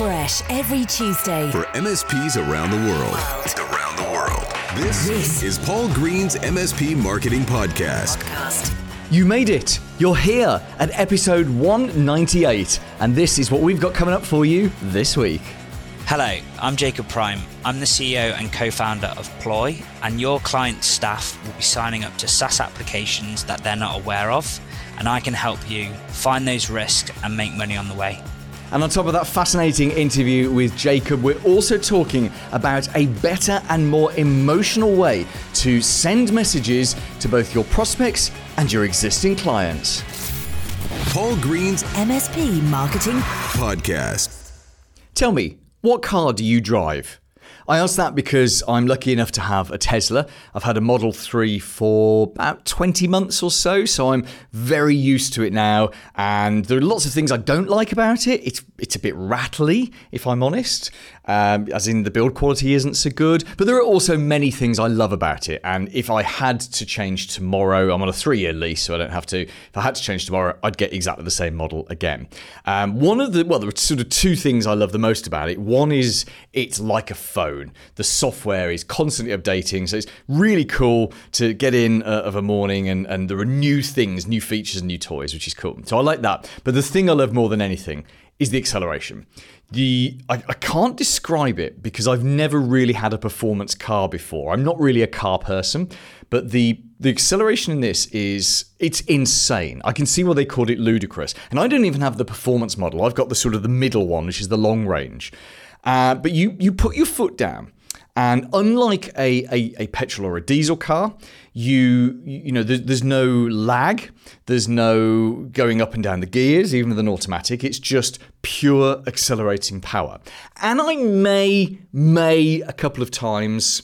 fresh every Tuesday for MSPs around the world. Around the world. This, This. is Paul Green's MSP Marketing Podcast. podcast. You made it. You're here at episode 198, and this is what we've got coming up for you this week. Hello, I'm Jacob Prime. I'm the CEO and co founder of Ploy, and your client staff will be signing up to SaaS applications that they're not aware of, and I can help you find those risks and make money on the way. And on top of that fascinating interview with Jacob, we're also talking about a better and more emotional way to send messages to both your prospects and your existing clients. Paul Green's MSP Marketing Podcast. Tell me, what car do you drive? I ask that because I'm lucky enough to have a Tesla. I've had a Model 3 for about 20 months or so, so I'm very used to it now. And there are lots of things I don't like about it. It's it's a bit rattly, if I'm honest, um, as in the build quality isn't so good. But there are also many things I love about it. And if I had to change tomorrow, I'm on a three-year lease, so I don't have to. If I had to change tomorrow, I'd get exactly the same model again. Um, one of the well, there are sort of two things I love the most about it. One is it's like a phone. The software is constantly updating, so it's really cool to get in uh, of a morning and, and there are new things, new features, and new toys, which is cool. So I like that. But the thing I love more than anything is the acceleration. The I, I can't describe it because I've never really had a performance car before. I'm not really a car person, but the the acceleration in this is it's insane. I can see why they called it ludicrous. And I don't even have the performance model. I've got the sort of the middle one, which is the long range. Uh, but you you put your foot down. And unlike a, a, a petrol or a diesel car, you you know there's, there's no lag, there's no going up and down the gears, even with an automatic. It's just pure accelerating power. And I may may a couple of times,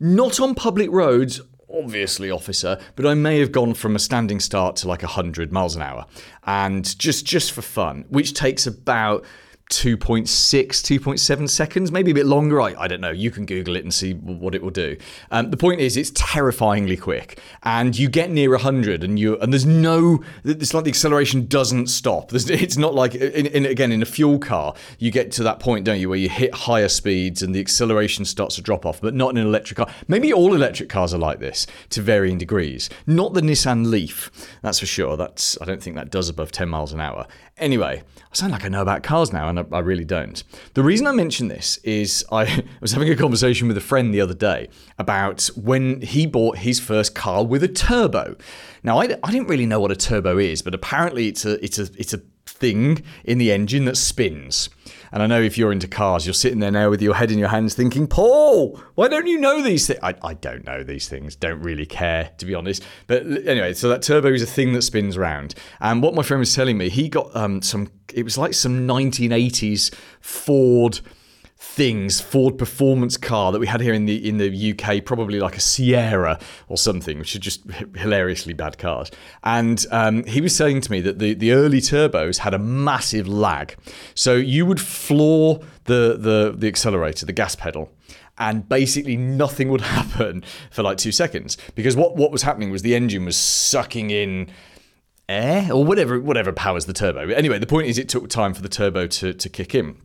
not on public roads, obviously officer but i may have gone from a standing start to like 100 miles an hour and just just for fun which takes about 2.6 2.7 seconds maybe a bit longer. I, I don't know. You can google it and see what it will do. Um, the point is it's terrifyingly quick and you get near 100 and you and there's no it's like the acceleration doesn't stop. There's, it's not like in, in, again in a fuel car you get to that point don't you where you hit higher speeds and the acceleration starts to drop off but not in an electric car. Maybe all electric cars are like this to varying degrees. Not the nissan leaf that's for sure. That's i don't think that does above 10 miles an hour anyway i sound like i know about cars now and I, I really don't the reason i mention this is i was having a conversation with a friend the other day about when he bought his first car with a turbo now i, I didn't really know what a turbo is but apparently it's a it's a it's a thing in the engine that spins. And I know if you're into cars, you're sitting there now with your head in your hands thinking, Paul, why don't you know these things? I, don't know these things, don't really care, to be honest. But anyway, so that turbo is a thing that spins around. And what my friend was telling me, he got um, some, it was like some 1980s Ford things Ford performance car that we had here in the in the UK probably like a Sierra or something which are just hilariously bad cars. And um, he was saying to me that the the early turbos had a massive lag. So you would floor the the the accelerator the gas pedal and basically nothing would happen for like 2 seconds. Because what what was happening was the engine was sucking in air or whatever whatever powers the turbo. Anyway the point is it took time for the turbo to to kick in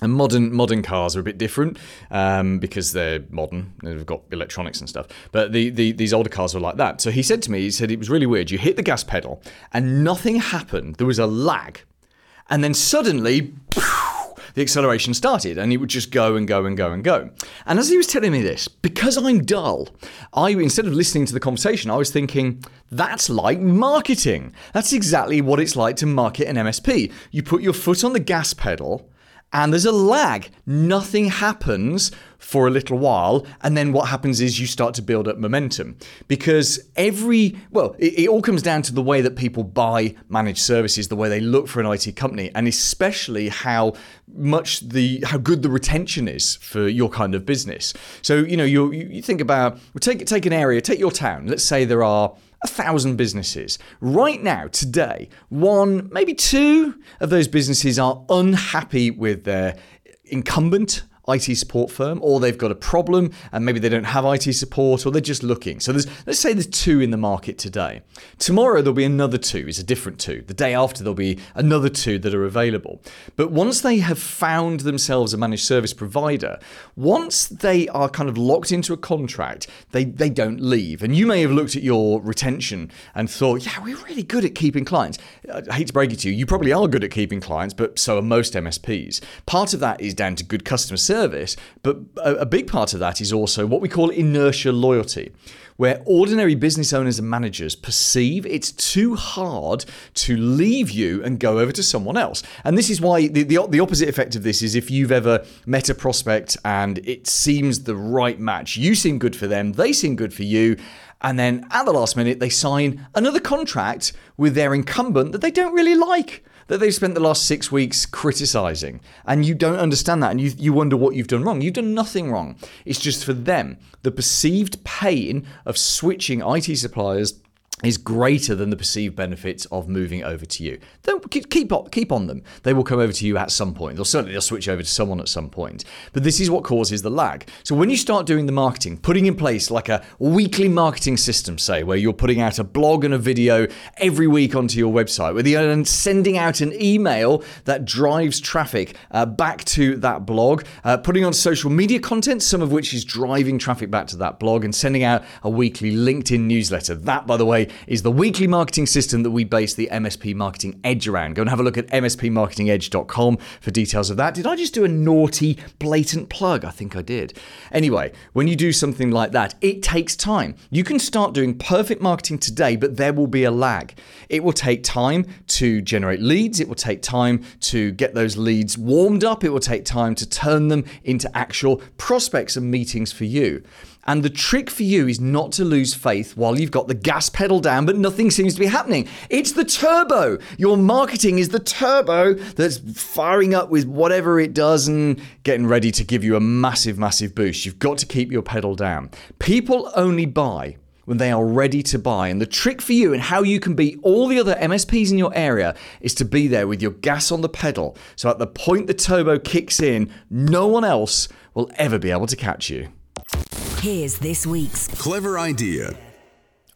and modern modern cars are a bit different um, because they're modern. They've got electronics and stuff. But the, the these older cars were like that. So he said to me, he said it was really weird. You hit the gas pedal and nothing happened. There was a lag, and then suddenly. The acceleration started and it would just go and go and go and go. And as he was telling me this, because I'm dull, I instead of listening to the conversation, I was thinking, that's like marketing. That's exactly what it's like to market an MSP. You put your foot on the gas pedal and there's a lag. Nothing happens for a little while, and then what happens is you start to build up momentum because every well, it, it, all comes down to the way that people buy managed services, the way they look for an IT company, and especially how much the how good the retention is for your kind of business. So you know you you think about well, take take an area, take your town. Let's say there are a thousand businesses. Right now, today, one, maybe two of those businesses are unhappy with their incumbent IT support firm, or they've got a problem and maybe they don't have IT support, or they're just looking. So there's let's say there's two in the market today. Tomorrow there'll be another two. It's a different two. The day after there'll be another two that are available. But once they have found themselves a managed service provider, once they are kind of locked into a contract, they they don't leave. And you may have looked at your retention and thought, yeah, we're really good at keeping clients. I hate to break it to you, you probably are good at keeping clients, but so are most MSPs. Part of that is down to good customer service, but a, a big part of that is also what we call inertia loyalty where ordinary business owners and managers perceive it's too hard to leave you and go over to someone else. And this is why the, the, the, opposite effect of this is if you've ever met a prospect and it seems the right match, you seem good for them, they seem good for you. And then at the last minute, they sign another contract with their incumbent that they don't really like that they've spent the last six weeks criticizing. And you don't understand that and you, you wonder what you've done wrong. You've done nothing wrong. It's just for them, the perceived pain of switching IT suppliers is greater than the perceived benefits of moving over to you. They'll keep on, keep on them. They will come over to you at some point. They'll certainly they'll switch over to someone at some point. But this is what causes the lag. So when you start doing the marketing, putting in place like a weekly marketing system, say, where you're putting out a blog and a video every week onto your website, where you're sending out an email that drives traffic uh, back to that blog, uh, putting on social media content, some of which is driving traffic back to that blog, and sending out a weekly LinkedIn newsletter. That, by the way, is the weekly marketing system that we base the MSP Marketing Edge around. Go and have a look at mspmarketingedge.com for details of that. Did I just do a naughty, blatant plug? I think I did. Anyway, when you do something like that, it takes time. You can start doing perfect marketing today, but there will be a lag. It will take time to generate leads, it will take time to get those leads warmed up, it will take time to turn them into actual prospects and meetings for you. And the trick for you is not to lose faith while you've got the gas pedal down, but nothing seems to be happening. It's the turbo. Your marketing is the turbo that's firing up with whatever it does and getting ready to give you a massive, massive boost. You've got to keep your pedal down. People only buy when they are ready to buy. And the trick for you and how you can beat all the other MSPs in your area is to be there with your gas on the pedal. So at the point the turbo kicks in, no one else will ever be able to catch you. Here's this week's clever idea.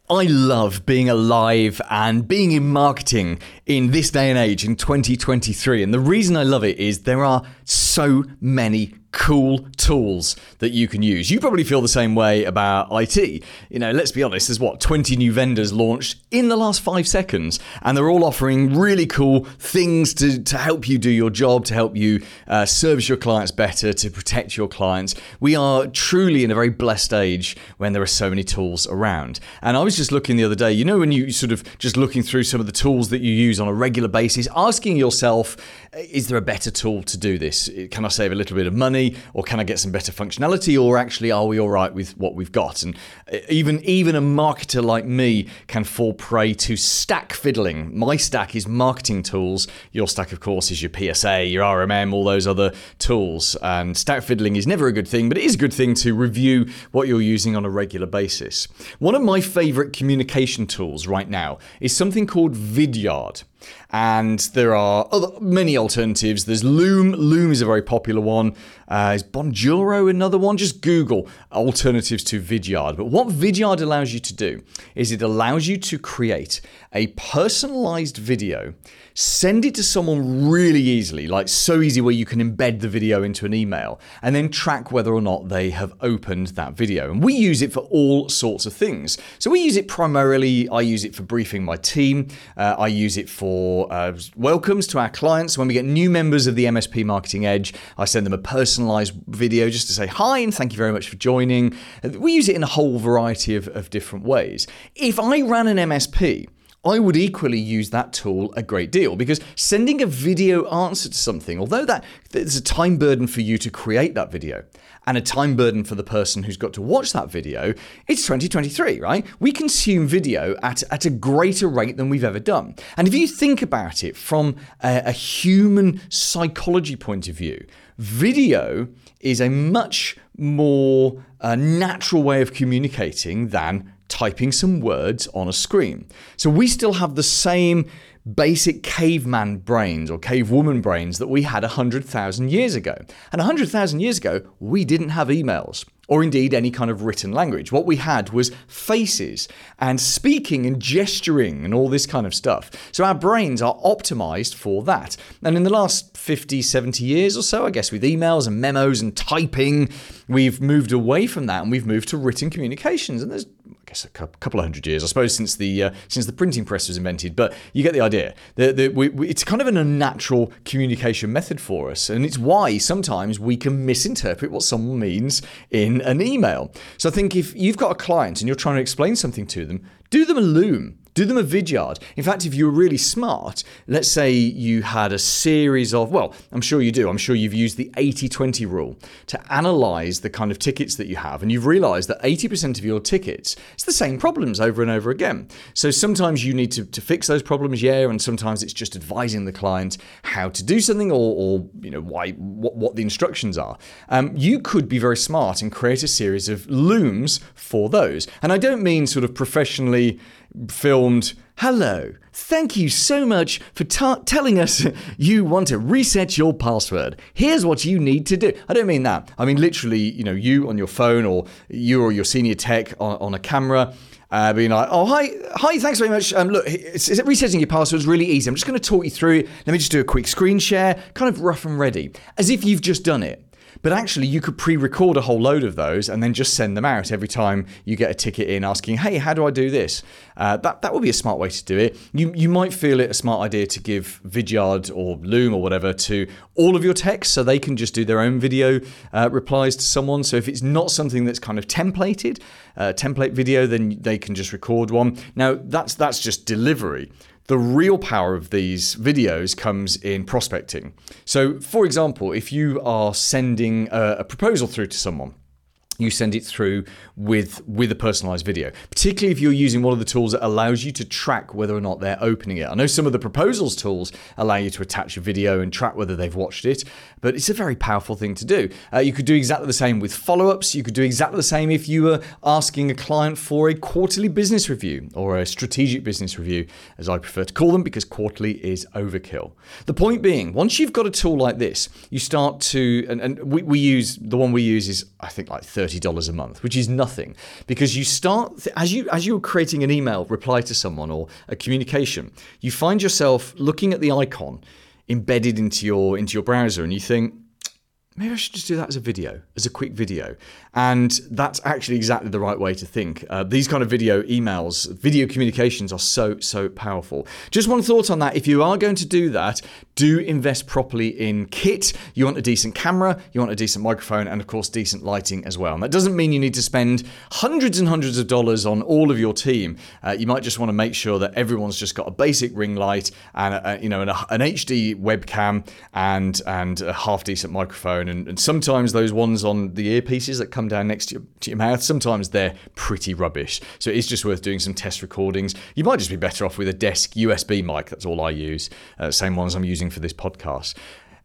I love being alive and being in marketing in this day and age in 2023. And the reason I love it is there are so many cool tools that you can use. You probably feel the same way about IT. You know, let's be honest, there's what, 20 new vendors launched in the last five seconds, and they're all offering really cool things to, to help you do your job, to help you uh, service your clients better, to protect your clients. We are truly in a very blessed age when there are so many tools around. And I was just looking the other day, you know, when you sort of just looking through some of the tools that you use on a regular basis, asking yourself, is there a better tool to do this? Can I save a little bit of money or can I get some better functionality or actually are we all right with what we've got? And uh, even even a marketer like me can fall prey to stack fiddling. My stack is marketing tools. Your stack of course is your PSA, your RMM, all those other tools. And stack fiddling is never a good thing, but it is a good thing to review what you're using on a regular basis. One of my favorite communication tools right now is something called Vidyard. And there are other, many alternatives. There's Loom. Loom is a very popular one. Uh, is Bonjoro another one? Just Google alternatives to Vidyard. But what Vidyard allows you to do is it allows you to create a personalized video send it to someone really easily, like so easy where you can embed the video into an email, and then track whether or not they have opened that video. And we use it for all sorts of things. So we use it primarily, I use it for briefing my team, uh, I use it for uh, welcomes to our clients. When we get new members of the MSP Marketing Edge, I send them a personalized video just to say hi and thank you very much for joining. We use it in a whole variety of, of different ways. If I ran an MSP, I would equally use that tool a great deal because sending a video answer to something, although that there's a time burden for you to create that video and a time burden for the person who's got to watch that video, it's 2023, right? We consume video at, at a greater rate than we've ever done. And if you think about it from a, a human psychology point of view, video is a much more uh, natural way of communicating than typing some words on a screen. So we still have the same basic caveman brains or cavewoman brains that we had 100,000 years ago. And 100,000 years ago, we didn't have emails or indeed any kind of written language. What we had was faces and speaking and gesturing and all this kind of stuff. So our brains are optimized for that. And in the last 50, 70 years or so, I guess with emails and memos and typing, we've moved away from that and we've moved to written communications. And there's guess a couple of hundred years, I suppose, since the uh, since the printing press was invented. But you get the idea. The, the, we, we, it's kind of an unnatural communication method for us, and it's why sometimes we can misinterpret what someone means in an email. So I think if you've got a client and you're trying to explain something to them, do them a loom. Do them a Vidyard. In fact, if you were really smart, let's say you had a series of, well, I'm sure you do, I'm sure you've used the 80 20 rule to analyze the kind of tickets that you have, and you've realized that 80% of your tickets, it's the same problems over and over again. So sometimes you need to, to fix those problems, yeah, and sometimes it's just advising the client how to do something or, or you know, why, what, what the instructions are. Um, you could be very smart and create a series of looms for those. And I don't mean sort of professionally filmed. Hello, thank you so much for t- telling us you want to reset your password. Here's what you need to do. I don't mean that. I mean literally, you know, you on your phone or you or your senior tech on, on a camera. Uh, being like, oh hi, hi, thanks very much. Um, look, it's, it's resetting your password is really easy. I'm just going to talk you through. Let me just do a quick screen share, kind of rough and ready, as if you've just done it. But actually, you could pre record a whole load of those and then just send them out every time you get a ticket in asking, hey, how do I do this? Uh, that, that would be a smart way to do it. You, you might feel it a smart idea to give Vidyard or Loom or whatever to all of your texts so they can just do their own video uh, replies to someone. So if it's not something that's kind of templated, uh, template video, then they can just record one. Now, that's, that's just delivery. The real power of these videos comes in prospecting. So, for example, if you are sending a, a proposal through to someone, you send it through with with a personalized video particularly if you're using one of the tools that allows you to track whether or not they're opening it. I know some of the proposals tools allow you to attach a video and track whether they've watched it but it's a very powerful thing to do. Uh, you could do exactly the same with follow-ups. You could do exactly the same if you were asking a client for a quarterly business review or a strategic business review as i prefer to call them because quarterly is overkill. The point being once you've got a tool like this you start to and, and we, we use the one we use is i think like 30 $30 a month, which is nothing because you start as you as you're creating an email reply to someone or a communication, you find yourself looking at the icon embedded into your into your browser and you think maybe I should just do that as a video, as a quick video. And that's actually exactly the right way to think. Uh, these kind of video emails, video communications are so, so powerful. Just one thought on that. If you are going to do that, do invest properly in kit. You want a decent camera, you want a decent microphone, and of course, decent lighting as well. And that doesn't mean you need to spend hundreds and hundreds of dollars on all of your team. Uh, you might just want to make sure that everyone's just got a basic ring light and a, you know an, an HD webcam and and a half decent microphone. And, and sometimes those ones on the earpieces that come down next to your, to your mouth. Sometimes they're pretty rubbish. So it's just worth doing some test recordings. You might just be better off with a desk USB mic. That's all I use. Uh, same ones I'm using for this podcast.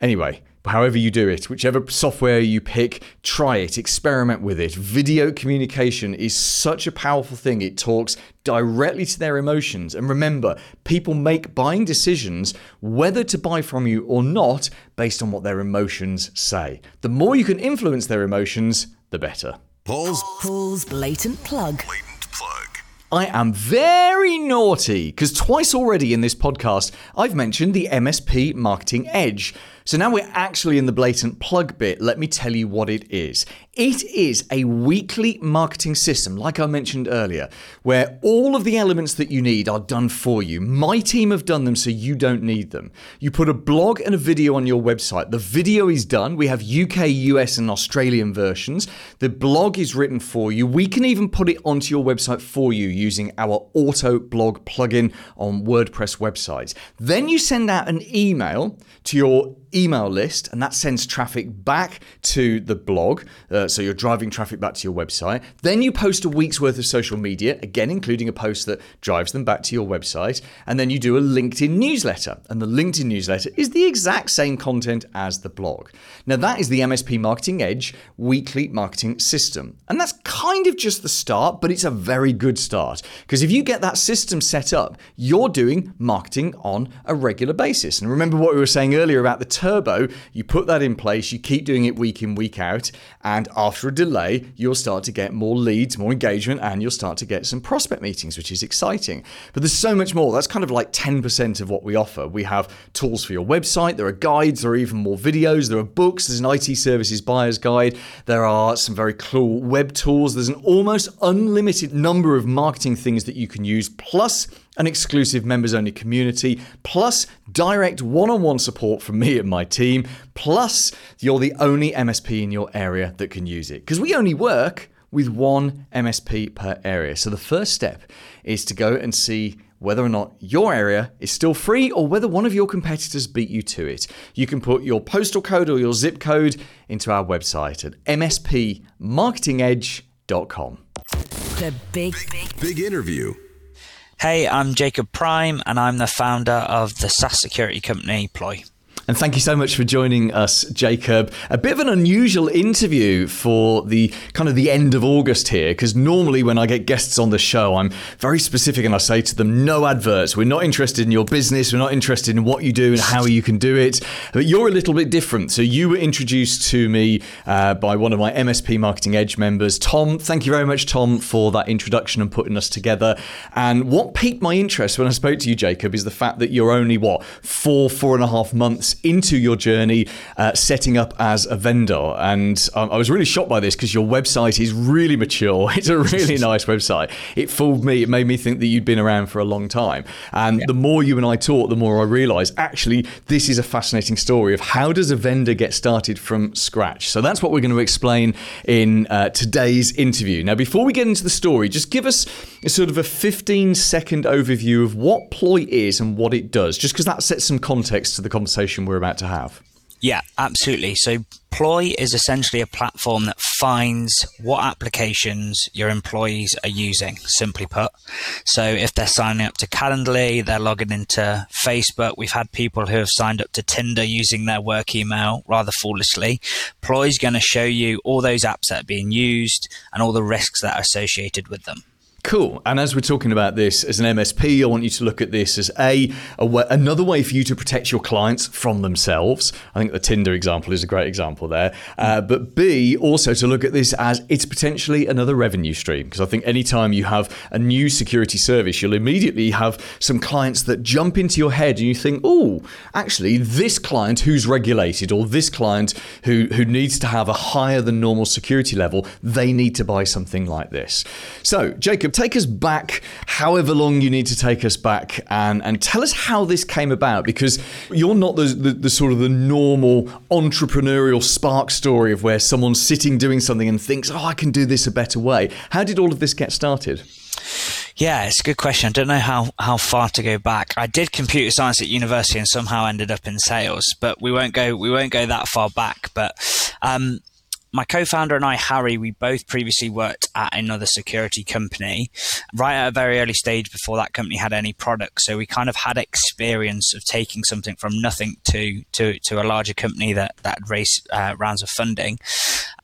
Anyway, however you do it, whichever software you pick, try it, experiment with it. Video communication is such a powerful thing. It talks directly to their emotions. And remember, people make buying decisions whether to buy from you or not based on what their emotions say. The more you can influence their emotions, the better. Paul's Paul's blatant plug. blatant plug. I am very naughty because twice already in this podcast I've mentioned the MSP Marketing Edge. So now we're actually in the blatant plug bit. Let me tell you what it is. It is a weekly marketing system, like I mentioned earlier, where all of the elements that you need are done for you. My team have done them so you don't need them. You put a blog and a video on your website. The video is done. We have UK, US, and Australian versions. The blog is written for you. We can even put it onto your website for you using our auto blog plugin on WordPress websites. Then you send out an email to your email list, and that sends traffic back to the blog. Uh, so you're driving traffic back to your website. Then you post a week's worth of social media, again, including a post that drives them back to your website. And then you do a LinkedIn newsletter. And the LinkedIn newsletter is the exact same content as the blog. Now, that is the MSP Marketing Edge weekly marketing system. And that's kind of just the start, but it's a very good start. Because if you get that system set up, you're doing marketing on a regular basis. And remember what we were saying earlier about the turbo, you put that in place, you keep doing it week in, week out, and after a delay, you'll start to get more leads, more engagement, and you'll start to get some prospect meetings, which is exciting. But there's so much more. That's kind of like 10% of what we offer. We have tools for your website, there are guides, there are even more videos, there are books, there's an IT services buyer's guide, there are some very cool web tools, there's an almost unlimited number of marketing things that you can use, plus an exclusive members only community, plus direct one on one support from me and my team, plus you're the only MSP in your area that can use it. Because we only work with one MSP per area. So the first step is to go and see whether or not your area is still free or whether one of your competitors beat you to it. You can put your postal code or your zip code into our website at mspmarketingedge.com. The big, Big, big interview. Hey, I'm Jacob Prime, and I'm the founder of the SaaS security company Ploy. And thank you so much for joining us, Jacob. A bit of an unusual interview for the kind of the end of August here, because normally when I get guests on the show, I'm very specific and I say to them, no adverts. We're not interested in your business. We're not interested in what you do and how you can do it. But you're a little bit different. So you were introduced to me uh, by one of my MSP Marketing Edge members, Tom. Thank you very much, Tom, for that introduction and putting us together. And what piqued my interest when I spoke to you, Jacob, is the fact that you're only, what, four, four and a half months into your journey uh, setting up as a vendor. And um, I was really shocked by this because your website is really mature. It's a really nice website. It fooled me. It made me think that you'd been around for a long time. And the more you and I talked, the more I realized actually this is a fascinating story of how does a vendor get started from scratch. So that's what we're going to explain in uh, today's interview. Now, before we get into the story, just give us a sort of a 15 second overview of what Ploy is and what it does, just because that sets some context to the conversation we're about to have. Yeah, absolutely. So Ploy is essentially a platform that finds what applications your employees are using, simply put. So if they're signing up to Calendly, they're logging into Facebook. We've had people who have signed up to Tinder using their work email rather foolishly. Ploy is going to show you all those apps that are being used and all the risks that are associated with them. Cool. And as we're talking about this as an MSP, I want you to look at this as a, another way for you to protect your clients from themselves. I think the Tinder example is a great example there. Uh, but B, also to look at this as it's potentially another revenue stream. Because I think anytime you have a new security service, you'll immediately have some clients that jump into your head and you think, oh, actually, this client who's regulated or this client who, who needs to have a higher than normal security level, they need to buy something like this. So, Jacob, take us back however long you need to take us back and, and tell us how this came about because you're not the, the, the sort of the normal entrepreneurial spark story of where someone's sitting doing something and thinks, oh, I can do this a better way. How did all of this get started? Yeah, it's a good question. I don't know how, how far to go back. I did computer science at university and somehow ended up in sales, but we won't go we won't go that far back. But um, my co-founder and I, Harry, we both previously worked at another security company right at a very early stage before that company had any product. So we kind of had experience of taking something from nothing to to, to a larger company that that raised uh, rounds of funding,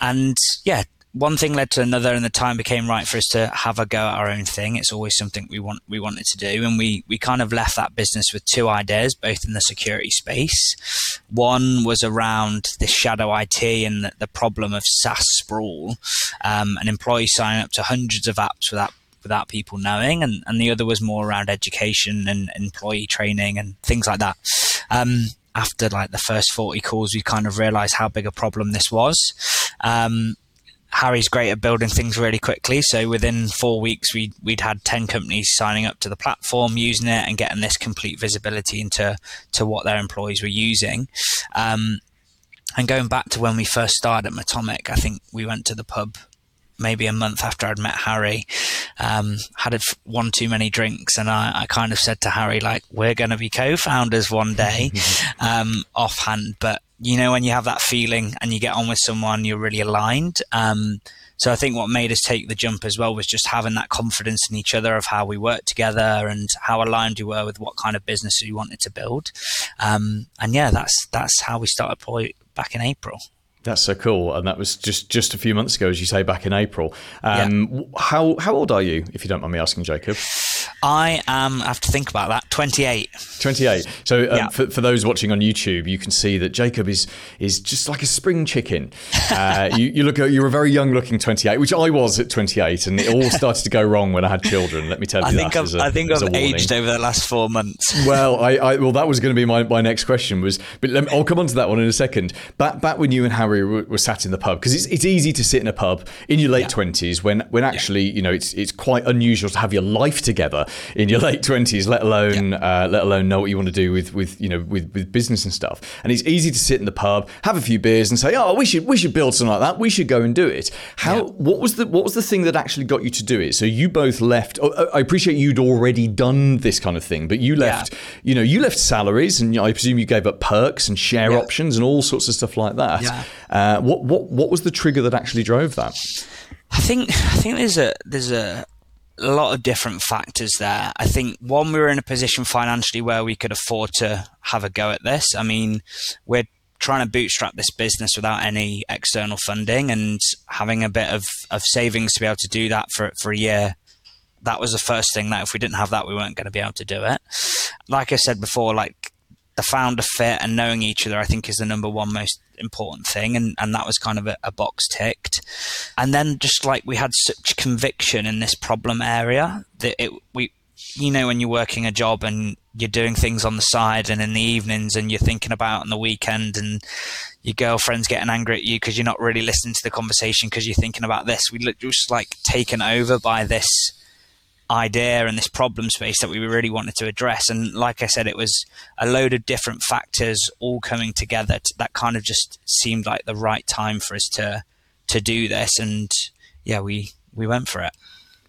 and yeah, one thing led to another, and the time became right for us to have a go at our own thing. It's always something we want we wanted to do, and we we kind of left that business with two ideas, both in the security space. One was around this shadow IT and the, the problem of SaaS sprawl, um, an employee signing up to hundreds of apps without without people knowing, and, and the other was more around education and employee training and things like that. Um, after like the first 40 calls, we kind of realized how big a problem this was. Um, Harry's great at building things really quickly. So within four weeks, we we'd had ten companies signing up to the platform, using it, and getting this complete visibility into to what their employees were using. Um, and going back to when we first started at Matomic, I think we went to the pub maybe a month after I'd met Harry, um, had one too many drinks, and I, I, kind of said to Harry, like, we're going to be co-founders one day, um, offhand. But you know, when you have that feeling and you get on with someone, you're really aligned. Um, so I think what made us take the jump as well was just having that confidence in each other of how we work together and how aligned we were with what kind of business we wanted to build. Um, and yeah, that's that's how we started Ploy back in April. That's so cool, and that was just just a few months ago, as you say, back in April. Um, yeah. How how old are you, if you don't mind me asking, Jacob? I am. I have to think about that. Twenty eight. Twenty eight. So um, yeah. for, for those watching on YouTube, you can see that Jacob is is just like a spring chicken. Uh, you, you look you're a very young looking twenty eight, which I was at twenty eight, and it all started to go wrong when I had children. Let me tell you I think. I've, a, I think I've aged over the last four months. well, I, I, well that was going to be my, my next question was, but me, I'll come on to that one in a second. Back back when you and Harry were, were sat in the pub because it's, it's easy to sit in a pub in your late twenties yeah. when when actually yeah. you know it's it's quite unusual to have your life together in your late twenties, let alone yeah. uh, let alone know what you want to do with with you know with, with business and stuff. And it's easy to sit in the pub, have a few beers, and say, oh, we should we should build something like that. We should go and do it. How what was the what was the thing that actually got you to do it? So you both left. Oh, I appreciate you'd already done this kind of thing, but you left. You know, you left salaries, and I presume you gave up perks and share options and all sorts of stuff like that. Yeah. Uh, what what what was the trigger that actually drove that? I think I think there's a there's a a lot of different factors there. I think one, we were in a position financially where we could afford to have a go at this. I mean, we're trying to bootstrap this business without any external funding and having a bit of, of savings to be able to do that for, for a year. That was the first thing that if we didn't have that, we weren't going to be able to do it. Like I said before, like the founder fit and knowing each other, I think is the number one most important thing. And, and that was kind of a, a box ticked. And then just like we had such conviction in this problem area that it, we, you know, when you're working a job and you're doing things on the side and in the evenings and you're thinking about on the weekend and your girlfriend's getting angry at you because you're not really listening to the conversation because you're thinking about this. We look just like taken over by this idea and this problem space that we really wanted to address. And like I said, it was a load of different factors all coming together to, that kind of just seemed like the right time for us to to do this. And yeah, we we went for it.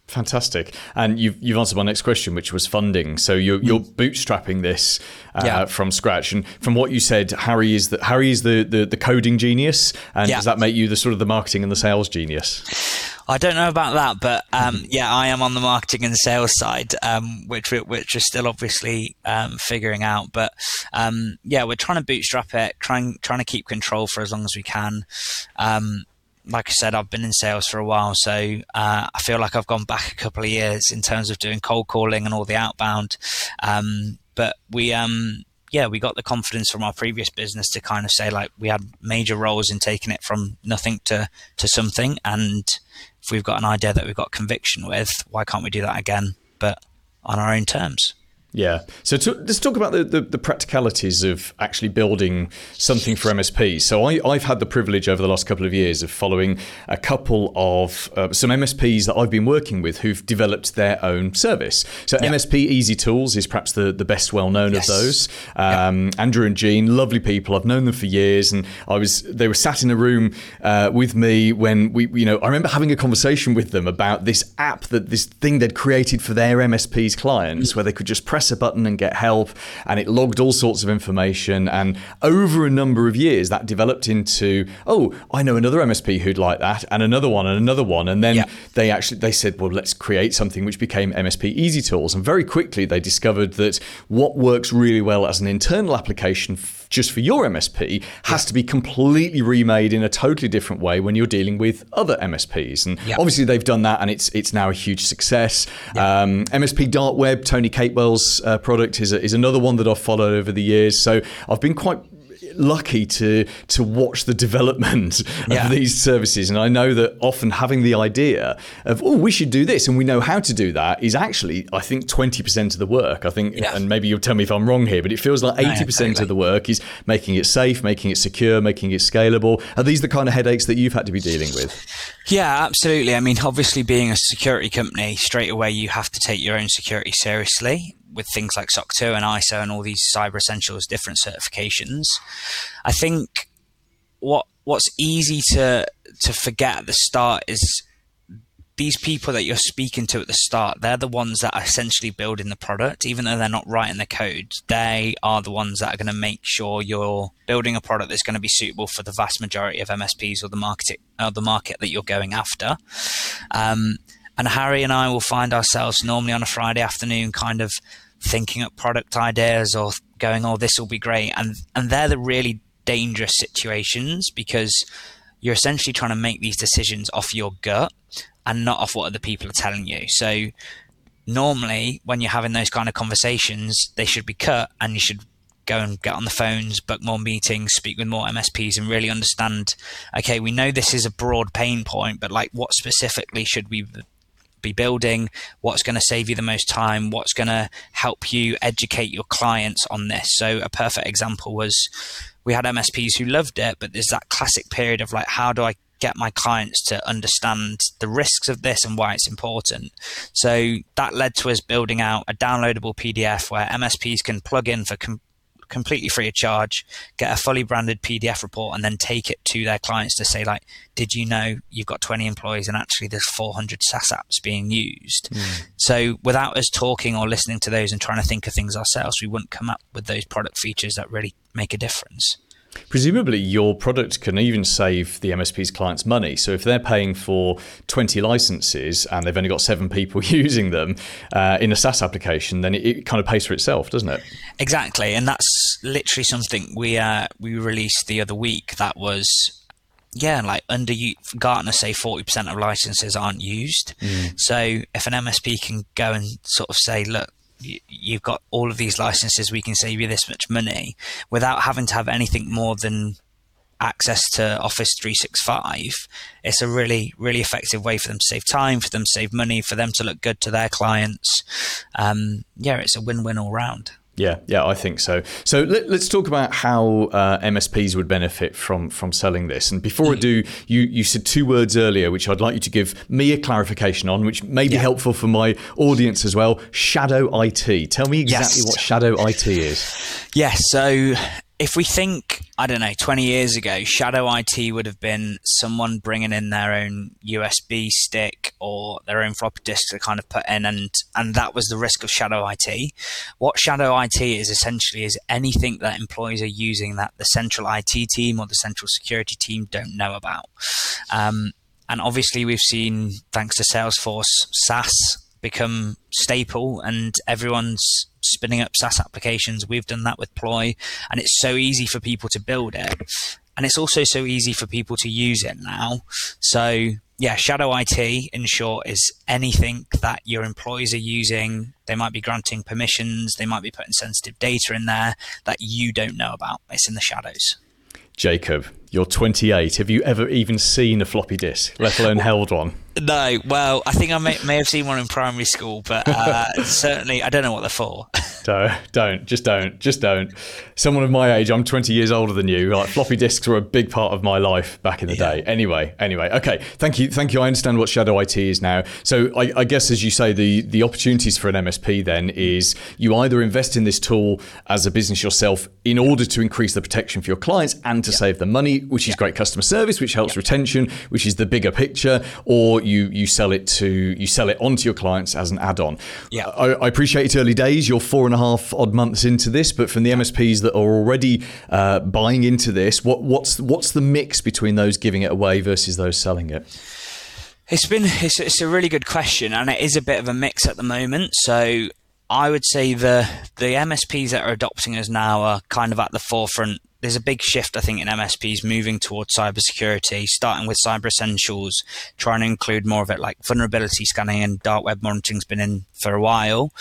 Fantastic, and you've you've answered my next question, which was funding. So you're you're mm. bootstrapping this uh, yeah. from scratch, and from what you said, Harry is the Harry is the the, the coding genius, and yeah. does that make you the sort of the marketing and the sales genius? I don't know about that, but um, yeah, I am on the marketing and sales side, um, which which is still obviously um, figuring out. But um, yeah, we're trying to bootstrap it, trying trying to keep control for as long as we can. Um, like I said, I've been in sales for a while, so uh, I feel like I've gone back a couple of years in terms of doing cold calling and all the outbound. Um, but we, yeah, we got the confidence from our previous business to kind of say like we had major roles in taking it from nothing to to something, and if we've got an idea that we've got conviction with, why can't we do that again, but on our own terms? Yeah. So to, let's talk about the, the, the, practicalities of actually building something for MSPs. So I, I've had the privilege over the last couple of years of following a couple of uh, some MSPs that I've been working with who've developed their own service. So yep. MSP Easy Tools is perhaps the, the best well known yes. of those. Um, yep. Andrew and Jean, lovely people. I've known them for years, and I was they were sat in a room uh, with me when we you know I remember having a conversation with them about this app that this thing they'd created for their MSPs clients mm. where they could just press press a button and get help. And it logged all sorts of information. And over a number of years, that developed into, oh, I know another MSP who'd like that, and another one, and another one. And then yeah. they actually they said, well, let's create something which became MSP Easy Tools. And very quickly, they discovered that what works really well as an internal application just for your MSP has to be completely remade in a totally different way when you're dealing with other MSPs. And obviously they've done that, and it's it's now a huge success. Um, MSP Dark Web, Tony Capewell's uh, product is a, is another one that I've followed over the years. So I've been quite lucky to to watch the development yeah. of these services. And I know that often having the idea of oh we should do this and we know how to do that is actually I think 20% of the work. I think yeah. and maybe you'll tell me if I'm wrong here but it feels like 80% of the work is making it safe making it secure making it scalable. Are these the kind of headaches that you've had to be dealing with? Yeah absolutely. I mean obviously being a security company straight away you have to take your own security seriously with things like SOC 2 and ISO and all these cyber essentials different certifications. I think what what's easy to to forget at the start is these people that you're speaking to at the start, they're the ones that are essentially building the product, even though they're not writing the code. They are the ones that are going to make sure you're building a product that's going to be suitable for the vast majority of MSPs or the market or the market that you're going after. Um, and Harry and I will find ourselves normally on a Friday afternoon, kind of thinking up product ideas or going, "Oh, this will be great," and and they're the really dangerous situations because you're essentially trying to make these decisions off your gut and not off what other people are telling you. So normally when you're having those kind of conversations, they should be cut and you should go and get on the phones, book more meetings, speak with more MSPs and really understand, okay, we know this is a broad pain point, but like what specifically should we be building? What's going to save you the most time? What's going to help you educate your clients on this? So a perfect example was we had MSPs who loved it, but there's that classic period of like, how do I get my clients to understand the risks of this and why it's important. So that led to us building out a downloadable PDF where MSPs can plug in for completely free of charge, get a fully branded PDF report, and then take it to their clients to say, like, did you know you've got 20 employees and actually there's 400 SaaS apps being used? Mm. So without us talking or listening to those and trying to think of things ourselves, we wouldn't come up with those product features that really make a difference. Presumably, your product can even save the MSP's clients money. So, if they're paying for 20 licenses and they've only got seven people using them uh, in a SaaS application, then it, it, kind of pays for itself, doesn't it? Exactly, and that's literally something we uh, we released the other week. That was yeah, like under Gartner say 40% of licenses aren't used. Mm. So if an MSP can go and sort of say, look, you've got all of these licenses, we can save you this much money without having to have anything more than access to Office 365. It's a really, really effective way for them to save time, for them to save money, for them to look good to their clients. Um, yeah, it's a win win all round. Yeah, yeah, I think so. So let, us talk about how uh, MSPs would benefit from from selling this. And before mm. I do, you you said two words earlier, which I'd like you to give me a clarification on, which may be yeah. helpful for my audience as well. Shadow IT. Tell me exactly yes. what Shadow IT is. Yes. So if we think, I don't know, 20 years ago, Shadow IT would have been someone bringing in their own USB stick or their own floppy disk to kind of put in, and, and that was the risk of Shadow IT. What Shadow IT is essentially is anything that employees are using that the central IT team or the central security team don't know about. Um, and obviously, we've seen, thanks to Salesforce, SaaS become staple and everyone's spinning up SaaS applications. We've done that with Ploy, and it's so easy for people to build it. And it's also so easy for people to use it now. So, yeah, Shadow IT, in short, is anything that your employees are using. They might be granting permissions, they might be putting sensitive data in there that you don't know about. It's in the shadows. Jacob, you're 28. Have you ever even seen a floppy disk, let alone held one? No, well, I think I may, may have seen one in primary school, but uh, certainly I don't know what they're for. don't, don't, just don't, just don't. Someone of my age, I'm 20 years older than you. Like floppy disks were a big part of my life back in the yeah. day. Anyway, anyway, okay. Thank you, thank you. I understand what Shadow IT is now. So I, I guess, as you say, the the opportunities for an MSP then is you either invest in this tool as a business yourself in order to increase the protection for your clients and to yeah. save them money, which is yeah. great customer service, which helps retention, which is the bigger picture, or you you sell it to you sell it onto your clients as an add-on. Yeah, I, I appreciate it's early days. You're four and a half odd months into this, but from the MSPs that are already uh, buying into this, what what's what's the mix between those giving it away versus those selling it? It's been it's, it's a really good question, and it is a bit of a mix at the moment. So I would say the the MSPs that are adopting us now are kind of at the forefront there's a big shift, I think, in MSPs moving towards cybersecurity, starting with Cyber Essentials, trying to include more of it, like vulnerability scanning and dark web monitoring's been in for a while,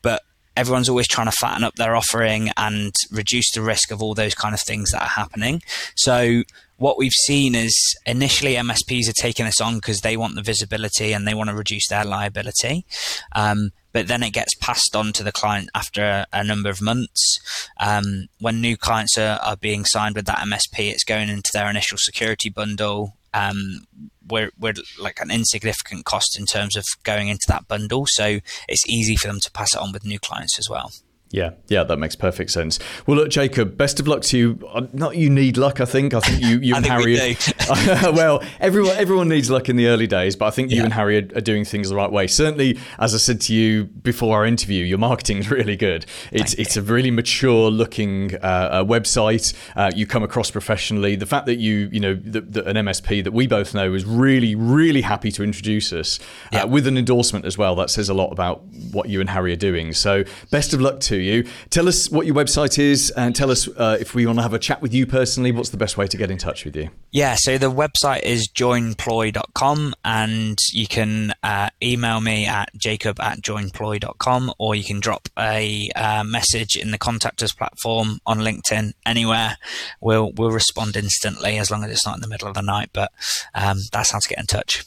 but everyone's always trying to fatten up their offering and reduce the risk of all those kind of things that are happening. So what we've seen is initially MSPs are taking this on because they want the visibility and they want to reduce their liability. Um, but then it gets passed on to the client after a, number of months. Um, when new clients are, are, being signed with that MSP, it's going into their initial security bundle. Um, we're, we're like an insignificant cost in terms of going into that bundle, so it's easy for them to pass it on with new clients as well. Yeah, yeah, that makes perfect sense. Well, look, Jacob, best of luck to you. Uh, Not you need luck, I think. I think you, you I and think Harry. we well, everyone everyone needs luck in the early days, but I think you Yeah. and Harry are, are doing things the right way. Certainly, as I said to you before our interview, your marketing is really good. It's it's a really mature looking uh, website. Uh, you come across professionally. The fact that you you know that, that an MSP that we both know is really really happy to introduce us Yeah. uh, with an endorsement as well. That says a lot about what you and Harry are doing. So best of luck to you. Tell us what your website is and tell us uh, if we want to have a chat with you personally. What's the best way to get in touch with you? Yeah, so the website is joinploy.com and you can uh, email me at jacob at joinploy.com or you can drop a uh, message in the contact us platform on LinkedIn anywhere. We'll, we'll respond instantly as long as it's not in the middle of the night, but um, that's how to get in touch.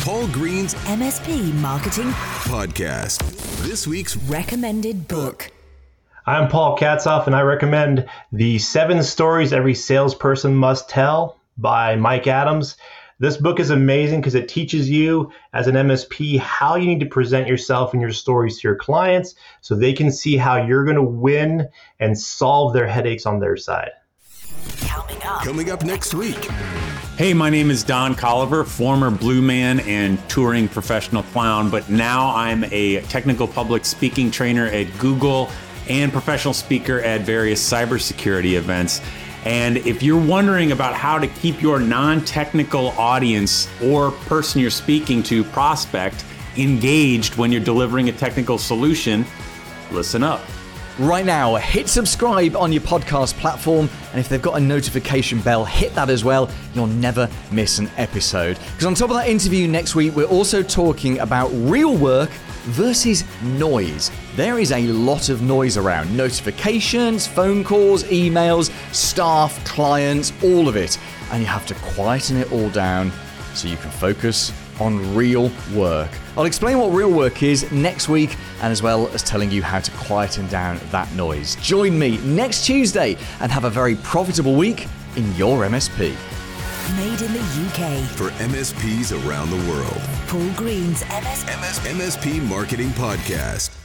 Paul Green's MSP Marketing podcast. This week's Recommended Book. I'm Paul Katzoff, and I recommend The Seven Stories Every Salesperson Must Tell by Mike Adams. This book is amazing because it teaches you as an MSP how you need to present yourself and your stories to your clients so they can see how you're going to win and solve their headaches on their side. Coming up. coming up next week. Hey, my name is Don Colliver, former Blue Man and touring professional clown, but now I'm a technical public speaking trainer at Google and professional speaker at various cybersecurity events. And if you're wondering about how to keep your non technical audience or person you're speaking to, prospect, engaged when you're delivering a technical solution, listen up. Right now, hit subscribe on your podcast platform, and if they've got a notification bell, hit that as well. You'll never miss an episode. Because on top of that interview next week, we're also talking about real work versus noise. There is a lot of noise around notifications, phone calls, emails, staff, clients, all of it. And you have to quieten it all down so you can focus on real work. I'll explain what real work is next week and as well as telling you how to quieten down that noise. Join me next Tuesday and have a very profitable week in your MSP. Made in the UK. For MSPs around the world. Paul Green's MS MS- MSP Marketing Podcast.